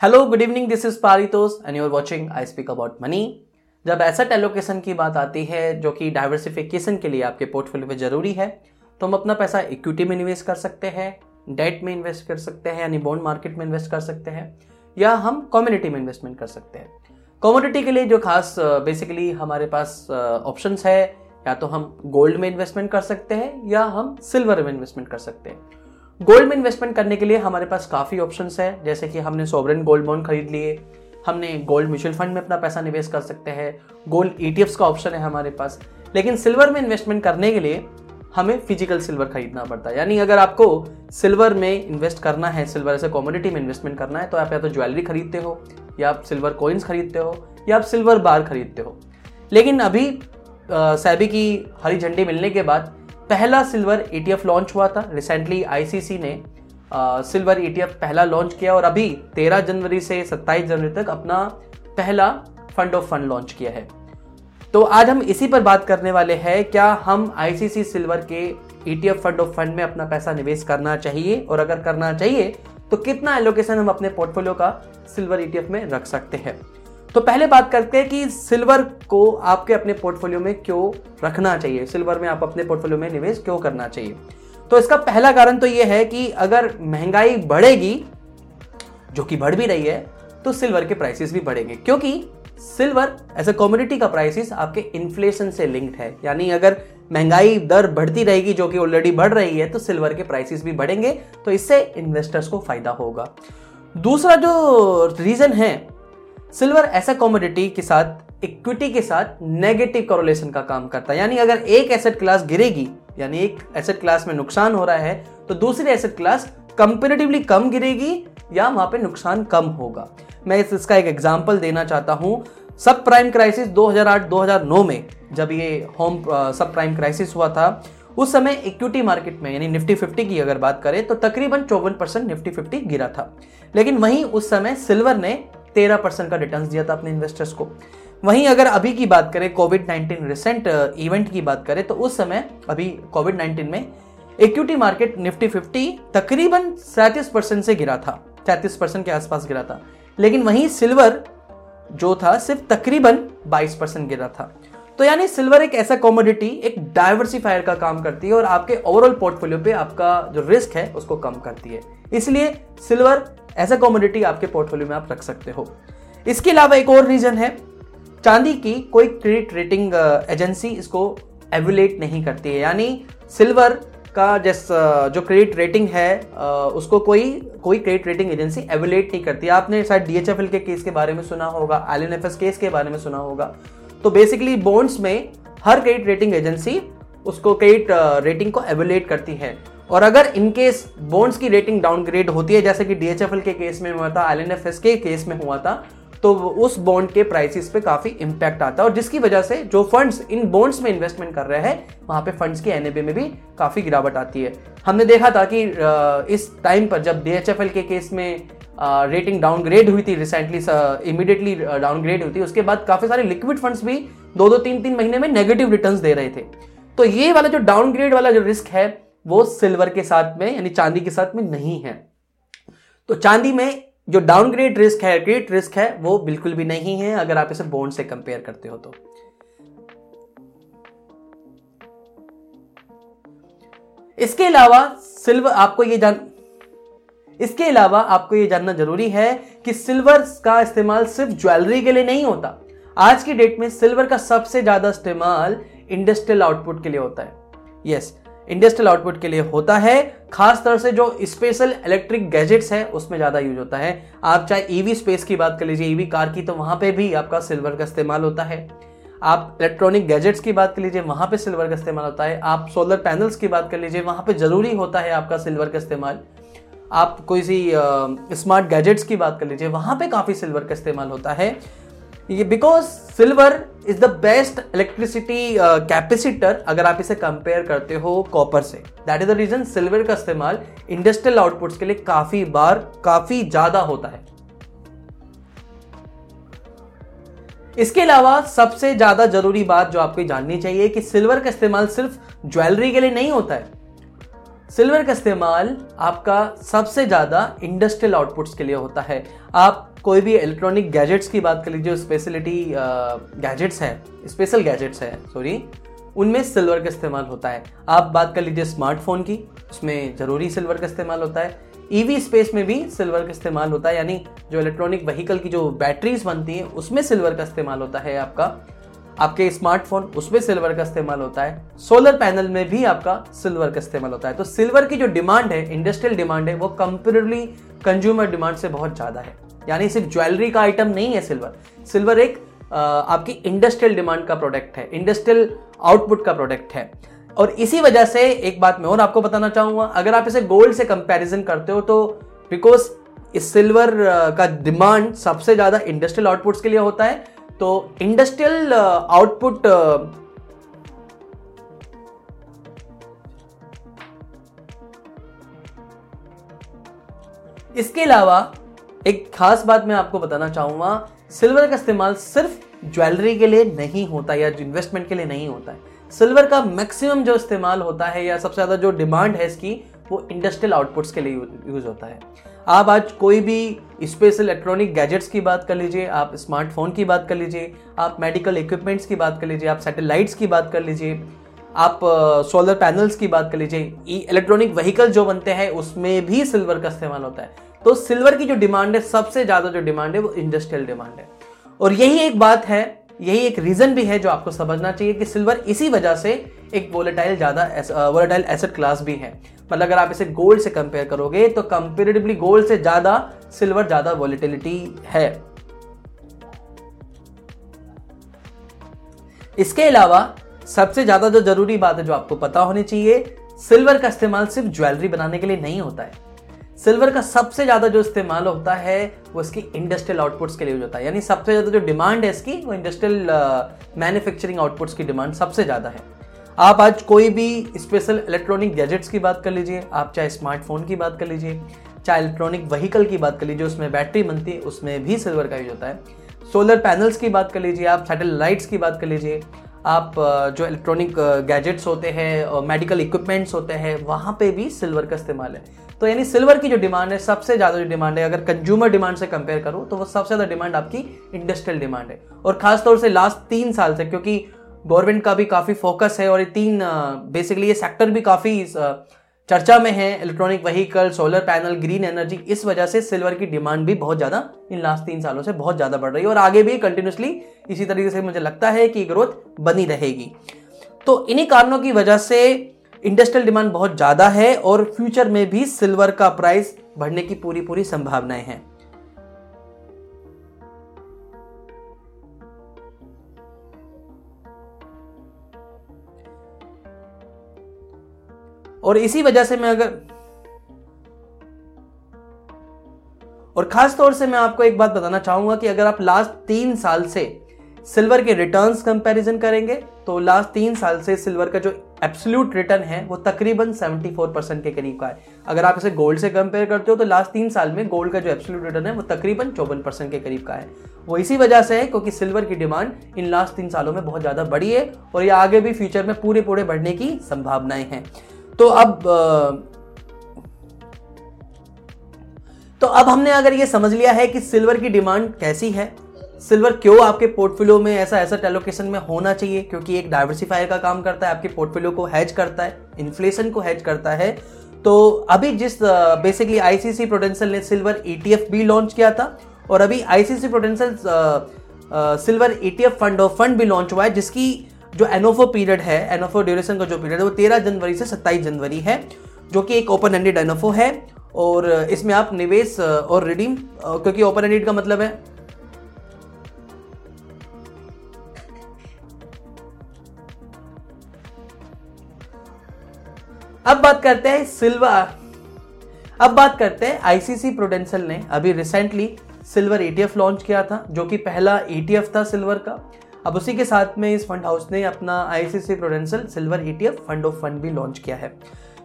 Hello good evening this is Paritosh and you are watching I speak about money जब asset allocation की बात आती है, जो कि डाइवर्सिफिकेशन के लिए आपके पोर्टफोलियो में ज़रूरी है तो हम अपना पैसा इक्विटी में निवेश कर सकते हैं डेट में इन्वेस्ट कर सकते हैं, यानी बॉन्ड मार्केट में इन्वेस्ट कर सकते हैं, या हम कम्युनिटी में इन्वेस्टमेंट कर सकते हैं। कमोडिटी के लिए जो खास बेसिकली हमारे पास ऑप्शन है, या तो हम गोल्ड में इन्वेस्टमेंट कर सकते हैं, या हम सिल्वर में इन्वेस्टमेंट कर सकते हैं। गोल्ड में इन्वेस्टमेंट करने के लिए हमारे पास काफ़ी ऑप्शन है। जैसे कि हमने सोवरेन गोल्ड बॉन्ड खरीद लिए, हमने गोल्ड म्यूचुअल फंड में अपना पैसा निवेश कर सकते हैं। गोल्ड ईटीएफ्स का ऑप्शन है हमारे पास। लेकिन सिल्वर में इन्वेस्टमेंट करने के लिए हमें फ़िज़िकल सिल्वर खरीदना पड़ता है। यानी अगर आपको सिल्वर में इन्वेस्ट करना है सिल्वर ऐसे कॉमोडिटी में इन्वेस्टमेंट करना है तो आप या तो ज्वेलरी खरीदते हो, या आप सिल्वर कॉइन्स खरीदते हो, या आप सिल्वर बार खरीदते हो। लेकिन अभी सैबी की हरी झंडी मिलने के बाद पहला सिल्वर ईटीएफ लॉन्च हुआ था। रिसेंटली आईसीसी ने सिल्वर ईटीएफ पहला लॉन्च किया और अभी 13 जनवरी से 27 जनवरी तक अपना पहला फंड ऑफ़ फंड लॉन्च किया है। तो आज हम इसी पर बात करने वाले हैं, क्या हम आईसीसी सिल्वर के ईटीएफ फंड ऑफ़ फंड में अपना पैसा निवेश करना चाहिए? और अगर करना चाहिए तो कितना एलोकेशन हम अपने पोर्टफोलियो का सिल्वर ईटीएफ में रख सकते हैं? तो पहले बात करते हैं कि सिल्वर को आपके अपने पोर्टफोलियो में क्यों रखना चाहिए? सिल्वर में आप अपने पोर्टफोलियो में निवेश क्यों करना चाहिए? तो इसका पहला कारण तो यह है कि अगर महँगाई बढ़ेगी, जो कि बढ़ भी रही है तो सिल्वर के प्राइसेस भी बढ़ेंगे। क्योंकि सिल्वर एज ए कॉमोडिटी का प्राइसेस आपके इन्फ्लेशन से लिंक्ड है। यानी अगर महँगाई दर बढ़ती रहेगी, जो कि ऑलरेडी बढ़ रही है तो सिल्वर के प्राइसेस भी बढ़ेंगे तो इससे इन्वेस्टर्स को फ़ायदा होगा। दूसरा जो रीजन है सिल्वर ऐसा कॉमोडिटी के साथ इक्विटी के साथ नेगेटिव कॉरोलेशन का काम करता है। यानी अगर एक एसेट क्लास गिरेगी, यानी एक एसेट क्लास में नुकसान हो रहा है तो दूसरी एसेट क्लास कंपेरेटिवली कम गिरेगी या वहाँ पे नुकसान कम होगा। मैं इसका एक एग्जांपल देना चाहता हूँ। सब प्राइम क्राइसिस 2008-2009 में, जब ये होम सब प्राइम क्राइसिस हुआ था, उस समय इक्विटी मार्केट में, यानी निफ्टी 50 की अगर बात करें तो तकरीबन चौवन परसेंट निफ्टी 50 गिरा था। लेकिन वहीं उस समय सिल्वर ने तेरह परसेंट का रिटर्न दिया था अपने इन्वेस्टर्स को। वहीं अगर अभी की बात करें कोविड नाइन्टीन रिसेंट इवेंट की बात करें तो उस समय अभी कोविड नाइन्टीन में इक्विटी मार्केट निफ्टी फिफ्टी तकरीबन सैंतीस परसेंट से गिरा था। सैंतीस परसेंट के आसपास गिरा था। लेकिन वहीं सिल्वर जो था, सिर्फ़ तकरीबन 22 परसेंट गिरा था। तो यानी सिल्वर एक ऐसा कॉमोडिटी एक डाइवर्सिफायर का काम करती है और आपके ओवरऑल पोर्टफोलियो पे आपका जो रिस्क है, उसको कम करती है। इसलिए सिल्वर ऐसा कॉमोडिटी आपके पोर्टफोलियो में आप रख सकते हो। इसके अलावा एक और रीजन है चांदी की कोई क्रेडिट रेटिंग एजेंसी इसको एवुलेट नहीं करती है। यानी सिल्वर का जिस uh, जो क्रेडिट रेटिंग है uh, उसको कोई कोई क्रेडिट रेटिंग एजेंसी एवुलेट नहीं करती। आपने शायद डीएचएफएल के केस के बारे में सुना होगा L N F S case के बारे में सुना होगा। तो बेसिकली बॉन्ड्स में हर क्रेडिट रेटिंग एजेंसी उसको क्रेडिट रेटिंग को एवुलेट करती है। और अगर इनकेस बॉन्ड्स की रेटिंग डाउनग्रेड होती है, जैसे कि डीएचएफएल के केस में हुआ था एल के केस में हुआ था तो उस बॉन्ड के प्राइसेस पे काफ़ी इंपैक्ट आता है। और जिसकी वजह से जो फंड्स इन बॉन्ड्स में इन्वेस्टमेंट कर रहे हैं, वहाँ पे फंड्स की एनएबी में भी काफ़ी गिरावट आती है। हमने देखा था कि इस टाइम पर जब डीएचएफएल के केस में रेटिंग डाउनग्रेड हुई थी रिसेंटली इमीडिएटली डाउनग्रेड हुई थी, उसके बाद काफ़ी सारे लिक्विड फंड्स भी दो दो, तीन तीन महीने में नेगेटिव रिटर्न दे रहे थे। तो ये वाला जो डाउनग्रेड वाला जो रिस्क है वो सिल्वर के साथ में, यानी चांदी के साथ में नहीं है। तो चांदी में जो डाउनग्रेड रिस्क है क्रेडिट रिस्क है, वो बिल्कुल भी नहीं है, अगर आप इसे बॉन्ड से कंपेयर करते हो तो। इसके अलावा सिल्वर आपको ये जान, इसके अलावा आपको ये जानना ज़रूरी है कि सिल्वर का इस्तेमाल सिर्फ़ ज्वेलरी के लिए नहीं होता। आज की डेट में सिल्वर का सबसे ज़्यादा इस्तेमाल इंडस्ट्रियल आउटपुट के लिए होता है। यस इंडस्ट्रियल आउटपुट के लिए होता है। खास तरह से जो स्पेशल इलेक्ट्रिक गैजेट्स है, उसमें ज़्यादा यूज़ होता है। आप चाहे ईवी स्पेस की बात कर लीजिए ईवी कार की तो वहाँ पे भी आपका सिल्वर का इस्तेमाल होता है। आप इलेक्ट्रॉनिक गैजेट्स की बात कर लीजिए, वहाँ पे सिल्वर का इस्तेमाल होता है। आप सोलर पैनल्स की बात कर लीजिए, वहाँ पे ज़रूरी होता है आपका सिल्वर का इस्तेमाल। आप कोई सी स्मार्ट गैजेट्स की बात कर लीजिए, वहाँ पे काफ़ी सिल्वर का इस्तेमाल होता है। Because silver is the best electricity capacitor अगर आप इसे कंपेयर करते हो कॉपर से। That is the reason silver का इस्तेमाल इंडस्ट्रियल आउटपुट्स के लिए काफ़ी बार, काफ़ी ज़्यादा होता है। इसके अलावा सबसे ज़्यादा ज़रूरी बात जो आपको जाननी चाहिए कि सिल्वर का इस्तेमाल सिर्फ़ ज्वेलरी के लिए नहीं होता है। सिल्वर का इस्तेमाल आपका सबसे ज़्यादा इंडस्ट्रियल आउटपुट्स के लिए होता है। आप कोई भी इलेक्ट्रॉनिक गैजेट्स की बात कर लीजिए स्पेशलिटी गैजेट्स है स्पेशल गैजेट्स है सॉरी उनमें सिल्वर का इस्तेमाल होता है। आप बात कर लीजिए स्मार्टफ़ोन की, उसमें ज़रूरी सिल्वर का इस्तेमाल होता है। ईवी e स्पेस में भी सिल्वर का इस्तेमाल होता है, यानी जो इलेक्ट्रॉनिक व्हीकल की जो बैटरीज बनती हैं, उसमें सिल्वर का इस्तेमाल होता है आपका। आपके स्मार्टफ़ोन उसमें सिल्वर का इस्तेमाल होता है, सोलर पैनल में भी आपका सिल्वर का इस्तेमाल होता है। तो सिल्वर की जो डिमांड है, इंडस्ट्रियल डिमांड है, वो कंपेरेटिवली कंज्यूमर डिमांड से बहुत ज़्यादा है। यानी सिर्फ़ ज्वेलरी का आइटम नहीं है सिल्वर। सिल्वर एक आपकी इंडस्ट्रियल डिमांड का प्रोडक्ट है इंडस्ट्रियल आउटपुट का प्रोडक्ट है। और इसी वजह से एक बात मैं और आपको बताना चाहूँगा, अगर आप इसे गोल्ड से कंपैरिजन करते हो तो बिकॉज़ इस सिल्वर का डिमांड सबसे ज़्यादा इंडस्ट्रियल आउटपुट्स के लिए होता है तो इंडस्ट्रियल आउटपुट इसके अलावा एक खास बात मैं आपको बताना चाहूँगा, सिल्वर का इस्तेमाल सिर्फ़ ज्वेलरी के लिए नहीं होता या इन्वेस्टमेंट के लिए नहीं होता है। सिल्वर का मैक्सिमम जो इस्तेमाल होता है या सबसे ज़्यादा जो डिमांड है इसकी, वो इंडस्ट्रियल आउटपुट्स के लिए यूज़ होता है। आप आज कोई भी स्पेशल इलेक्ट्रॉनिक गैजेट्स की बात कर लीजिए आप स्मार्टफ़ोन की बात कर लीजिए आप मेडिकल इक्विपमेंट्स की बात कर लीजिए आप सैटेलाइट्स की बात कर लीजिए आप सोलर uh, पैनल्स की बात कर लीजिए इलेक्ट्रॉनिक व्हीकल जो बनते हैं उसमें भी सिल्वर का इस्तेमाल होता है। तो सिल्वर की जो डिमांड है सबसे ज़्यादा जो डिमांड है वो इंडस्ट्रियल डिमांड है। और यही एक बात है यही एक रीजन भी है जो आपको समझना चाहिए कि सिल्वर इसी वजह से एक वोलेटाइल ज़्यादा वोलेटाइल एसेट क्लास भी है। मतलब अगर आप इसे गोल्ड से कंपेयर करोगे तो कंपेरेटिवली गोल्ड से ज़्यादा सिल्वर ज़्यादा वोलेटिलिटी है। इसके अलावा, सबसे ज़्यादा जो ज़रूरी बात है जो आपको पता होनी चाहिए सिल्वर का इस्तेमाल सिर्फ़ ज्वेलरी बनाने के लिए नहीं होता है। सिल्वर का सबसे ज़्यादा जो इस्तेमाल होता है, वो इसकी इंडस्ट्रियल आउटपुट्स के लिए यूज़ होता है। यानी सबसे ज़्यादा जो डिमांड है इसकी, वो इंडस्ट्रियल मैन्युफैक्चरिंग आउटपुट्स की डिमांड सबसे ज़्यादा है। आप आज कोई भी स्पेशल इलेक्ट्रॉनिक गैजेट्स की बात कर लीजिए, आप चाहे स्मार्टफ़ोन की बात कर लीजिए, चाहे इलेक्ट्रॉनिक व्हीकल की बात कर लीजिए, उसमें बैटरी बनती है, उसमें भी सिल्वर का यूज़ होता है। सोलर पैनल्स की बात कर लीजिए, आप सैटेलाइट्स की बात कर लीजिए, आप जो इलेक्ट्रॉनिक गैजेट्स होते हैं मेडिकल इक्विपमेंट्स होते हैं, वहाँ पे भी सिल्वर का इस्तेमाल है। तो यानी सिल्वर की जो डिमांड है, सबसे ज़्यादा जो डिमांड है, अगर कंज्यूमर डिमांड से कंपेयर करो तो वो सबसे ज़्यादा डिमांड आपकी इंडस्ट्रियल डिमांड है। और खासतौर से लास्ट तीन साल से, क्योंकि गवर्नमेंट का भी काफ़ी फोकस है और ये तीन बेसिकली ये सेक्टर भी काफ़ी चर्चा में है। Electronic vehicle solar panel green energy इस वजह से सिल्वर की डिमांड भी बहुत ज़्यादा इन लास्ट तीन सालों से बहुत ज़्यादा बढ़ रही है और आगे भी कंटिन्यूसली इसी तरीके से मुझे लगता है कि ग्रोथ बनी रहेगी। तो इन्हीं कारणों की वजह से इंडस्ट्रियल डिमांड बहुत ज़्यादा है और फ्यूचर में भी सिल्वर का प्राइस बढ़ने की पूरी पूरी संभावनाएँ हैं। और इसी वजह से मैं अगर और खास तौर से मैं आपको एक बात बताना चाहूँगा कि अगर आप लास्ट तीन साल से सिल्वर के रिटर्न्स कंपैरिजन करेंगे तो लास्ट तीन साल से सिल्वर का जो एब्सोल्यूट रिटर्न है, वो तकरीबन 74 परसेंट के करीब का है। अगर आप इसे गोल्ड से कंपेयर करते हो तो लास्ट तीन साल में गोल्ड का जो एब्सोल्यूट रिटर्न है, वो तकरीबन चौवन परसेंट के करीब का है। वो इसी वजह से है, क्योंकि सिल्वर की डिमांड इन लास्ट तीन सालों में बहुत ज़्यादा बढ़ी है, और ये आगे भी फ्यूचर में पूरे पूरे बढ़ने की संभावनाएँ हैं। तो अब तो अब हमने अगर ये समझ लिया है कि सिल्वर की डिमांड कैसी है, सिल्वर क्यों आपके पोर्टफोलियो में ऐसा ऐसा एलोकेशन में होना चाहिए, क्योंकि एक डाइवर्सिफायर का काम करता है, आपके पोर्टफोलियो को हैज़ करता है इन्फ्लेशन को हैज़ करता है तो अभी जिस बेसिकली आईसीसी प्रोडेंशियल ने सिल्वर ईटीएफ भी लॉन्च किया था, और अभी ICICI Prudential silver ETF fund और फंड भी लॉन्च हुआ है, जिसकी जो एनोफो पीरियड है एनोफो ड्यूरेशन का जो पीरियड है, वो तेरह जनवरी से सत्ताईस जनवरी है, जो कि एक ओपन एंडेड एनोफो है। और इसमें आप निवेश और रिडीम क्योंकि ओपन एंडेड का मतलब है। अब बात करते हैं सिल्वर, अब बात करते हैं आईसीसी प्रोडेंशियल ने अभी रिसेंटली सिल्वर ईटीएफ लॉन्च किया था, जो कि पहला ईटीएफ था सिल्वर का। अब उसी के साथ में इस फंड हाउस ने अपना ICICI Prudential silver ETF fund of fund भी लॉन्च किया है।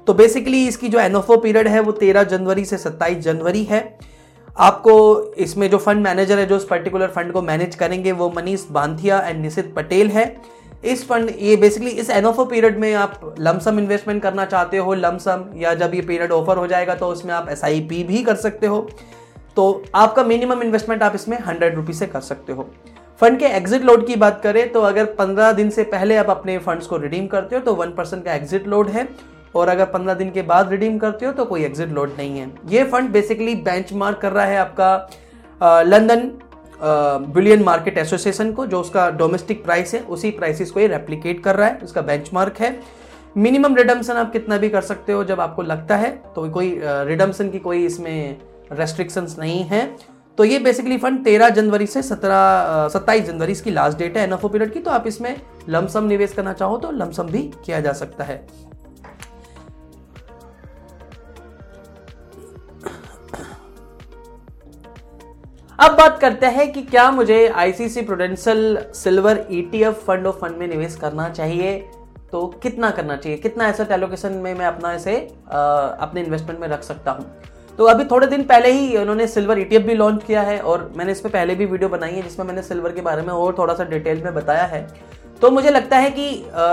तो बेसिकली इसकी जो एनओफो पीरियड है, वो 13 जनवरी से 27 जनवरी है। आपको इसमें जो फंड मैनेजर है, जो उस पर्टिकुलर फंड को मैनेज करेंगे, वो मनीष बांथिया एंड निशित पटेल है। इस फंड ये बेसिकली इस एनओफो पीरियड में आप लमसम इन्वेस्टमेंट करना चाहते हो लमसम या जब ये पीरियड ऑफ़र हो जाएगा तो उसमें आप एसआईपी भी कर सकते हो। तो आपका मिनिमम इन्वेस्टमेंट आप इसमें हंड्रेड रुपीज़ से कर सकते हो। फंड के एग्जिट लोड की बात करें तो अगर पंद्रह दिन से पहले आप अपने फंड्स को रिडीम करते हो तो वन परसेंट का एग्जिट लोड है। और अगर पंद्रह दिन के बाद रिडीम करते हो तो कोई एग्जिट लोड नहीं है। ये फंड बेसिकली बेंच कर रहा है आपका लंदन बिलियन मार्केट एसोसिएशन को, जो उसका डोमेस्टिक प्राइस है, उसी प्राइसेस को ये रेप्लीकेट कर रहा है, उसका बेंचमार्क है। मिनिमम रिडम्सन आप कितना भी कर सकते हो, जब आपको लगता है तो कोई रिडम्सन की कोई इसमें रेस्ट्रिक्शंस नहीं है। तो ये बेसिकली फंड तेरह जनवरी से सत्रह सत्ताईस जनवरी इसकी लास्ट डेट है एनएफओ पीरियड की तो आप इसमें लमसम निवेश करना चाहो तो लमसम भी किया जा सकता है। अब बात करते हैं कि क्या मुझे ICICI Prudential silver ETF fund of fund में निवेश करना चाहिए तो कितना करना चाहिए? कितना एसेट एलोकेशन में मैं अपना इसे अपने इन्वेस्टमेंट में रख सकता हूँ? तो अभी थोड़े दिन पहले ही उन्होंने सिल्वर ईटीएफ भी लॉन्च किया है और मैंने इस पर पहले भी वीडियो बनाई है जिसमें मैंने सिल्वर के बारे में और थोड़ा सा डिटेल में बताया है। तो मुझे लगता है कि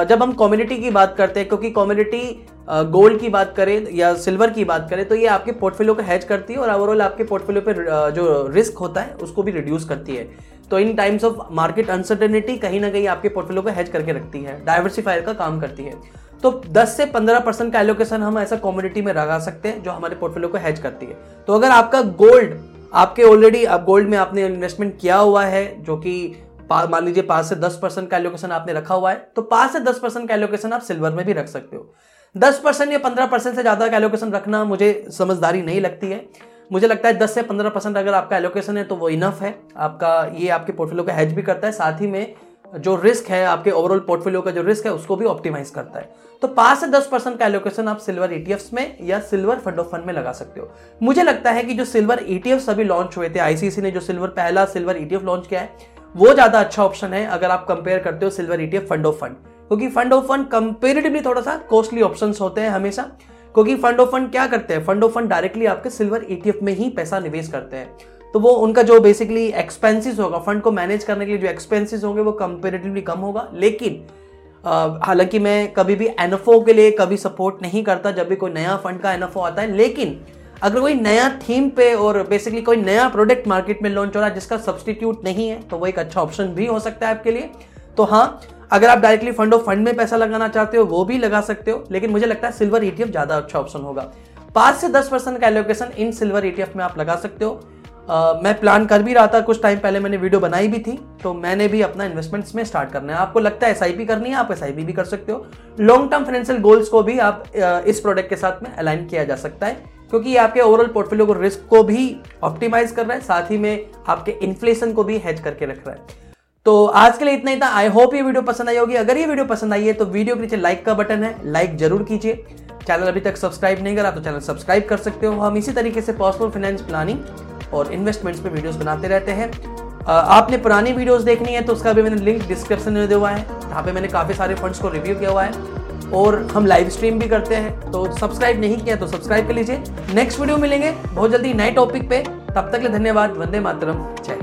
जब हम कॉम्युनिटी की बात करते हैं, क्योंकि कॉम्युनिटी गोल्ड की बात करें या सिल्वर की बात करें तो ये आपके पोर्टफोलियो को हैच करती है और ओवरऑल आपके पोर्टफोलियो पे जो रिस्क होता है, उसको भी रिड्यूस करती है। तो in times of market uncertainty कहीं ना कहीं आपके पोर्टफोलियो को हैच करके रखती है डाइवर्सिफायर का काम करती है। तो 10 से 15 परसेंट का एलोकेशन हम ऐसा कम्युनिटी में लगा सकते हैं जो हमारे पोर्टफोलियो को हैच करती है। तो अगर आपका गोल्ड आपके ऑलरेडी आप गोल्ड में आपने इन्वेस्टमेंट किया हुआ है, जो कि मान लीजिए पाँच से दस परसेंट का एलोकेशन आपने रखा हुआ है तो पाँच से दस परसेंट का एलोकेशन आप सिल्वर में भी रख सकते हो। दस परसेंट या पंद्रह परसेंट से ज़्यादा का एलोकेशन रखना मुझे समझदारी नहीं लगती है। मुझे लगता है दस से पंद्रह परसेंट अगर आपका एलोकेशन है तो वो इनफ है। आपका, ये आपके पोर्टफोलियो का हेज भी करता है, साथ ही में जो रिस्क है, आपके ओवरऑल पोर्टफोलियो का जो रिस्क है, उसको भी ऑप्टिमाइज करता है। तो पाँच से दस परसेंट का एलोकेशन आप सिल्वर ईटीएफ में या सिल्वर फंड ऑफ़ फंड में लगा सकते हो। मुझे लगता है कि जो सिल्वर ईटीएफ अभी लॉन्च हुए थे आईसीसी ने जो सिल्वर पहला सिल्वर ईटीएफ लॉन्च किया है, वो ज़्यादा अच्छा ऑप्शन है अगर आप कंपेयर करते हो silver ETF fund of fund क्योंकि फंड ऑफ़ फंड कंपेरेटिवली थोड़ा सा कॉस्टली ऑप्शन होते हैं हमेशा। क्योंकि फंड ऑफ़ फंड क्या करते हैं? फंड ऑफ़ फंड डायरेक्टली आपके सिल्वर ईटीएफ में ही पैसा निवेश करते हैं। तो वो उनका जो बेसिकली एक्सपेंसिस होगा फंड को मैनेज करने के लिए जो एक्सपेंसिस होंगे, वो कंपेरेटिवली कम होगा। लेकिन हालाँकि मैं कभी भी एनएफओ के लिए कभी सपोर्ट नहीं करता, जब भी कोई नया फंड का एनएफओ आता है। लेकिन, अगर कोई नया थीम पे और बेसिकली कोई नया प्रोडक्ट मार्केट में लॉन्च हो रहा है, जिसका सब्सटीट्यूट नहीं है तो वो एक अच्छा ऑप्शन भी हो सकता है आपके लिए। तो हाँ अगर आप डायरेक्टली फंड ऑफ़ फंड में पैसा लगाना चाहते हो, वो भी लगा सकते हो, लेकिन मुझे लगता है सिल्वर ईटीएफ ज़्यादा अच्छा ऑप्शन होगा। पाँच से दस परसेंट का एलोकेशन इन सिल्वर ईटीएफ में आप लगा सकते हो। Uh, मैं प्लान कर भी रहा था कुछ टाइम पहले मैंने वीडियो बनाई भी थी तो मैंने भी अपना इन्वेस्टमेंट्स में स्टार्ट करना है। आपको लगता है एसआईपी करनी है आप एसआईपी भी कर सकते हो। लॉन्ग टर्म फाइनेंशियल गोल्स को भी आप इस प्रोडक्ट के साथ में अलाइन किया जा सकता है क्योंकि ये आपके ओवरऑल पोर्टफोलियो को रिस्क को भी ऑप्टिमाइज कर रहा है साथ ही में आपके इन्फ्लेशन को भी हेज करके रख रहा है। तो आज के लिए इतना ही था। आई होप ये वीडियो पसंद आई होगी। अगर ये वीडियो पसंद आई है तो वीडियो के नीचे लाइक का बटन है। लाइक ज़रूर कीजिए। चैनल अभी तक सब्सक्राइब नहीं करा तो चैनल सब्सक्राइब कर सकते हो। हम इसी तरीके से पॉसिबल फाइनेंस प्लानिंग और इन्वेस्टमेंट्स पे वीडियोस बनाते रहते हैं। आपने पुरानी वीडियोस देखनी है तो उसका भी मैंने लिंक डिस्क्रिप्शन में दिया हुआ है। जहाँ पे मैंने काफ़ी सारे फंड्स को रिव्यू किया हुआ है। और हम लाइव स्ट्रीम भी करते हैं। तो सब्सक्राइब नहीं किया तो सब्सक्राइब कर लीजिए। नेक्स्ट वीडियो मिलेंगे। बहुत जल्दी नए टॉपिक पे। तब तक के धन्यवाद। वंदे मातरम। जय।